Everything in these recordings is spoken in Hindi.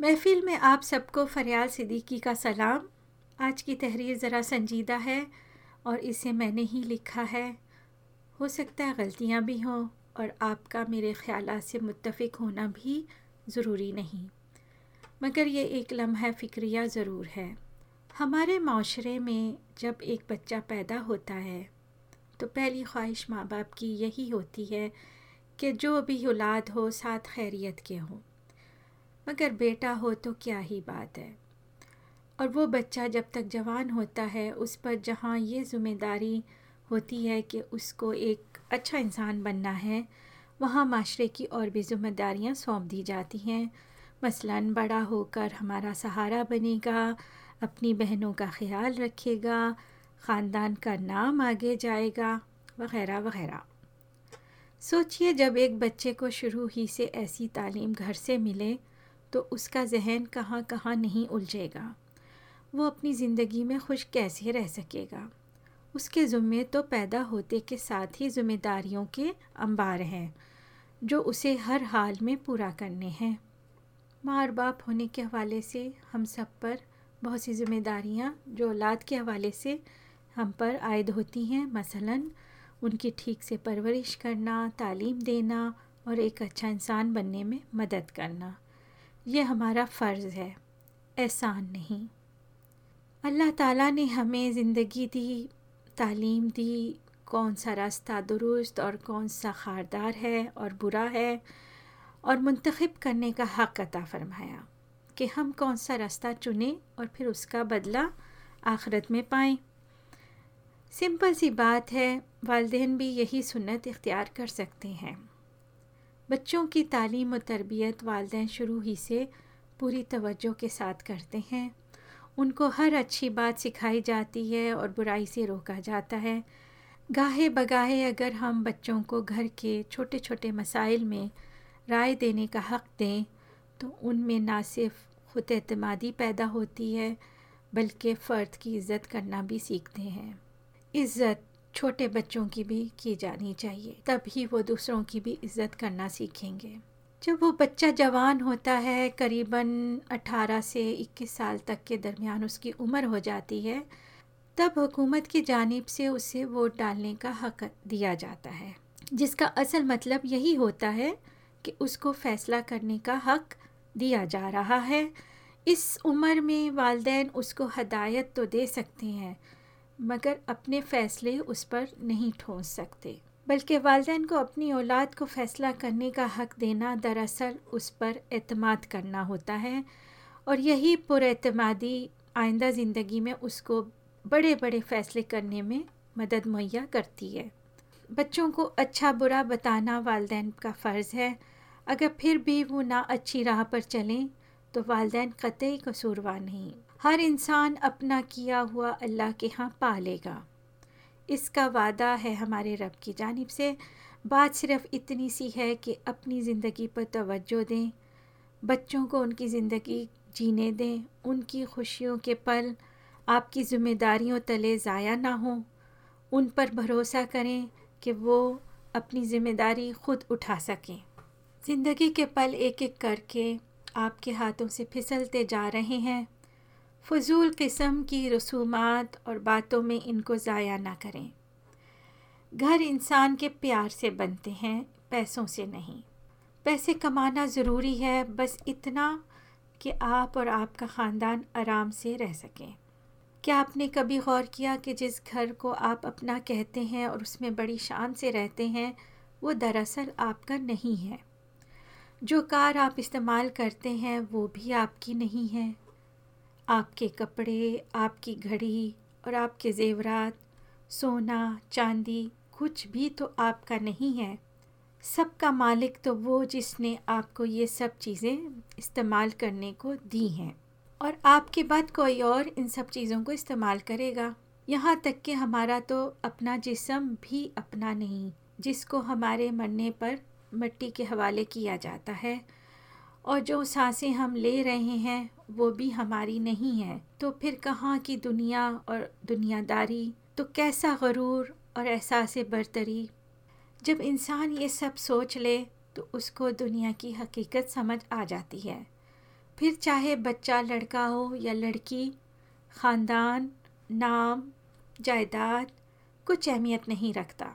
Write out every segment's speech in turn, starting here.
महफिल में आप सबको फरियाल सिद्दीकी का सलाम। आज की तहरीर ज़रा संजीदा है और इसे मैंने ही लिखा है। हो सकता है गलतियाँ भी हों और आपका मेरे ख्याल से मुतफ़िक होना भी ज़रूरी नहीं। मगर ये एक लम्हा फ़िक्रिया ज़रूर है। हमारे माशरे में जब एक बच्चा पैदा होता है तो पहली ख्वाहिश माँ बाप की यही होती है कि जो भी औलाद हो साथ खैरियत के हो। मगर बेटा हो तो क्या ही बात है। और वो बच्चा जब तक जवान होता है, उस पर जहाँ ये ज़िम्मेदारी होती है कि उसको एक अच्छा इंसान बनना है, वहाँ माशरे की और भी ज़िम्मेदारियाँ सौंप दी जाती हैं। मसलन, बड़ा होकर हमारा सहारा बनेगा, अपनी बहनों का ख्याल रखेगा, ख़ानदान का नाम आगे जाएगा, वगैरह वगैरह। सोचिए जब एक बच्चे को शुरू ही से ऐसी तालीम घर से मिले तो उसका जहन कहाँ कहाँ नहीं उलझेगा। वो अपनी ज़िंदगी में खुश कैसे रह सकेगा? उसके ज़ुम्मे तो पैदा होते के साथ ही ज़िम्मेदारियों के अंबार हैं, जो उसे हर हाल में पूरा करने हैं। माँ और बाप होने के हवाले से हम सब पर बहुत सी ज़िम्मेदारियाँ, जो औलाद के हवाले से हम पर आयद होती हैं। मसलन, उनकी ठीक से परवरिश करना, तालीम देना और एक अच्छा इंसान बनने में मदद करना। ये हमारा फ़र्ज़ है। एहसान नहीं। अल्लाह ताला ने हमें ज़िंदगी दी, तालीम दी, कौन सा रास्ता दुरुस्त और कौन सा खारदार है और बुरा है, और मुंतखब करने का हक़ अता फ़रमाया कि हम कौन सा रास्ता चुनें और फिर उसका बदला आखरत में पाएँ। सिंपल सी बात है, वालदेन भी यही सुन्नत इख्तियार कर सकते हैं। बच्चों की तालीम और तरबियत वालदेन शुरू ही से पूरी तवज्जो के साथ करते हैं। उनको हर अच्छी बात सिखाई जाती है और बुराई से रोका जाता है। गाहे बगाहे अगर हम बच्चों को घर के छोटे छोटे मसाइल में राय देने का हक़ दें तो उनमें ना सिर्फ़ ख़ुद अतमादी पैदा होती है, बल्कि फ़र्द की इज़्ज़त करना भी सीखते हैं। इज़्ज़त छोटे बच्चों की भी की जानी चाहिए, तभी वो दूसरों की भी इज़्ज़त करना सीखेंगे। जब वो बच्चा जवान होता है, करीबन 18 से 21 साल तक के दरमियान उसकी उम्र हो जाती है, तब हुकूमत की जानिब से उसे वोट डालने का हक दिया जाता है। जिसका असल मतलब यही होता है कि उसको फ़ैसला करने का हक दिया जा रहा है। इस उम्र में वालदेन उसको हदायत तो दे सकते हैं मगर अपने फ़ैसले उस पर नहीं ठोंस सकते, बल्कि वालदेन को अपनी औलाद को फ़ैसला करने का हक़ देना दरअसल उस पर अतमाद करना होता है, और यही पुरमादी आइंदा ज़िंदगी में उसको बड़े बड़े फ़ैसले करने में मदद मुहैया करती है। बच्चों को अच्छा बुरा बताना वालदेन का फ़र्ज़ है। अगर फिर भी वो ना अच्छी राह पर चलें तो वालदेन कतई कसूरवार नहीं। हर इंसान अपना किया हुआ अल्लाह के यहाँ पा लेगा। इसका वादा है हमारे रब की जानिब से। बात सिर्फ़ इतनी सी है कि अपनी ज़िंदगी पर तवज्जो दें, बच्चों को उनकी ज़िंदगी जीने दें, उनकी खुशियों के पल आपकी ज़िम्मेदारियों तले ज़ाया ना हो, उन पर भरोसा करें कि वो अपनी ज़िम्मेदारी ख़ुद उठा सकें। ज़िंदगी के पल एक एक करके आपके हाथों से फिसलते जा रहे हैं। फजूल किस्म की रसूमात और बातों में इनको ज़ाया ना करें। घर इंसान के प्यार से बनते हैं, पैसों से नहीं। पैसे कमाना ज़रूरी है, बस इतना कि आप और आपका ख़ानदान आराम से रह सकें। क्या आपने कभी गौर किया कि जिस घर को आप अपना कहते हैं और उसमें बड़ी शान से रहते हैं, वो दरअसल आपका नहीं है? जो कार आप इस्तेमाल करते हैं, वो भी आपकी नहीं है। आपके कपड़े, आपकी घड़ी और आपके जेवरात, सोना, चांदी, कुछ भी तो आपका नहीं है। सबका मालिक तो वो जिसने आपको ये सब चीज़ें इस्तेमाल करने को दी हैं। और आपके बाद कोई और इन सब चीज़ों को इस्तेमाल करेगा। यहाँ तक कि हमारा तो अपना जिसम भी अपना नहीं, जिसको हमारे मरने पर मिट्टी के हवाले किया जाता है। और जो साँसें हम ले रहे हैं, वो भी हमारी नहीं है। तो फिर कहाँ की दुनिया और दुनियादारी? तो कैसा गरूर और एहसास बरतरी? जब इंसान ये सब सोच ले तो उसको दुनिया की हकीकत समझ आ जाती है। फिर चाहे बच्चा लड़का हो या लड़की, ख़ानदान, नाम, जायदाद, कुछ अहमियत नहीं रखता।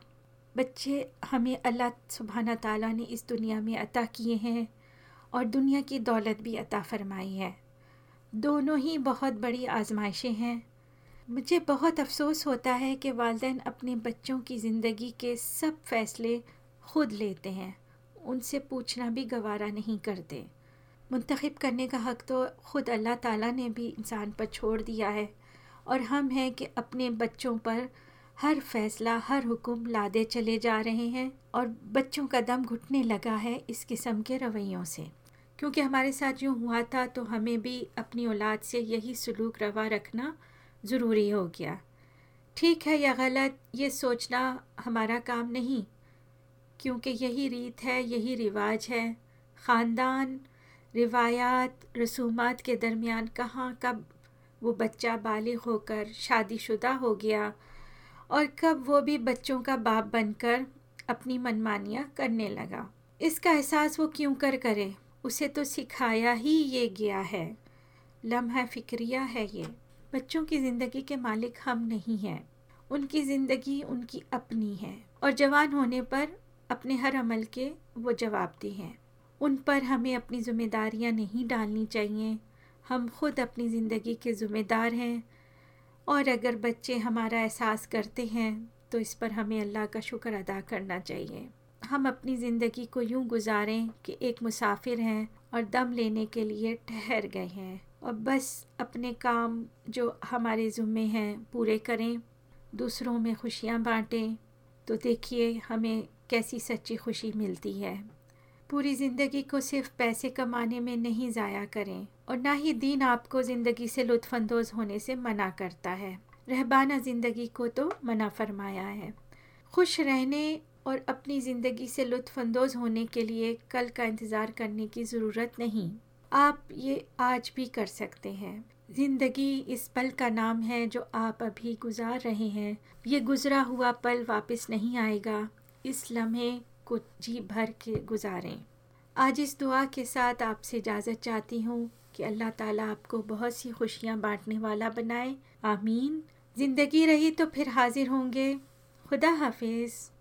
बच्चे हमें अल्लाह सुबहाना ताला ने इस दुनिया में अता किए हैं। और दुनिया की दौलत भी अता फरमाई है। दोनों ही बहुत बड़ी आजमाइशें हैं। मुझे बहुत अफसोस होता है कि वालदेन अपने बच्चों की ज़िंदगी के सब फैसले खुद लेते हैं। उनसे पूछना भी गवारा नहीं करते। मुंतखब करने का हक़ तो ख़ुद अल्लाह ताला ने भी इंसान पर छोड़ दिया है। और हम हैं कि अपने बच्चों पर हर फैसला, हर हुक्म लादे चले जा रहे हैं और बच्चों का दम घुटने लगा है इस किस्म के रवैयों से। क्योंकि हमारे साथ यूँ हुआ था तो हमें भी अपनी औलाद से यही सलूक रवा रखना ज़रूरी हो गया। ठीक है या गलत ये सोचना हमारा काम नहीं। क्योंकि यही रीत है, यही रिवाज है। ख़ानदान, रिवायात, रसूमात के दरमियान कहाँ, कब वो बच्चा बालिग होकर शादीशुदा हो गया और कब वो भी बच्चों का बाप बनकर अपनी मनमानियाँ करने लगा। इसका एहसास वो क्यों कर करे? उसे तो सिखाया ही ये गया है। लम्हा फिक्रिया है ये। बच्चों की ज़िंदगी के मालिक हम नहीं हैं। उनकी ज़िंदगी उनकी अपनी है। और जवान होने पर अपने हर अमल के वो जवाबदी हैं। उन पर हमें अपनी ज़िम्मेदारियाँ नहीं डालनी चाहिए। हम खुद अपनी ज़िंदगी के ज़िम्मेदार हैं। और अगर बच्चे हमारा एहसास करते हैं तो इस पर हमें अल्लाह का शुक्र अदा करना चाहिए। हम अपनी ज़िंदगी को यूँ गुजारें कि एक मुसाफिर हैं और दम लेने के लिए ठहर गए हैं। और बस अपने काम जो हमारे ज़ुम्मे हैं, पूरे करें। दूसरों में खुशियाँ बाँटें। तो देखिए हमें कैसी सच्ची खुशी मिलती है। पूरी ज़िंदगी को सिर्फ़ पैसे कमाने में नहीं ज़ाया करें और ना ही दीन आपको ज़िंदगी से लुत्फानंदोज़ होने से मना करता है। रहबाना ज़िंदगी को तो मना फरमाया है। खुश रहने और अपनी ज़िंदगी से लुत्फानंदोज़ होने के लिए कल का इंतज़ार करने की ज़रूरत नहीं। आप ये आज भी कर सकते हैं। ज़िंदगी इस पल का नाम है जो आप अभी गुजार रहे हैं। ये गुज़रा हुआ पल वापस नहीं आएगा। इस लम्हे को जी भर के गुजारें। आज इस दुआ के साथ आपसे इजाज़त चाहती हूँ कि अल्लाह ताला आपको बहुत सी खुशियाँ बांटने वाला बनाए। आमीन। ज़िंदगी रही तो फिर हाजिर होंगे। खुदा हाफिज़।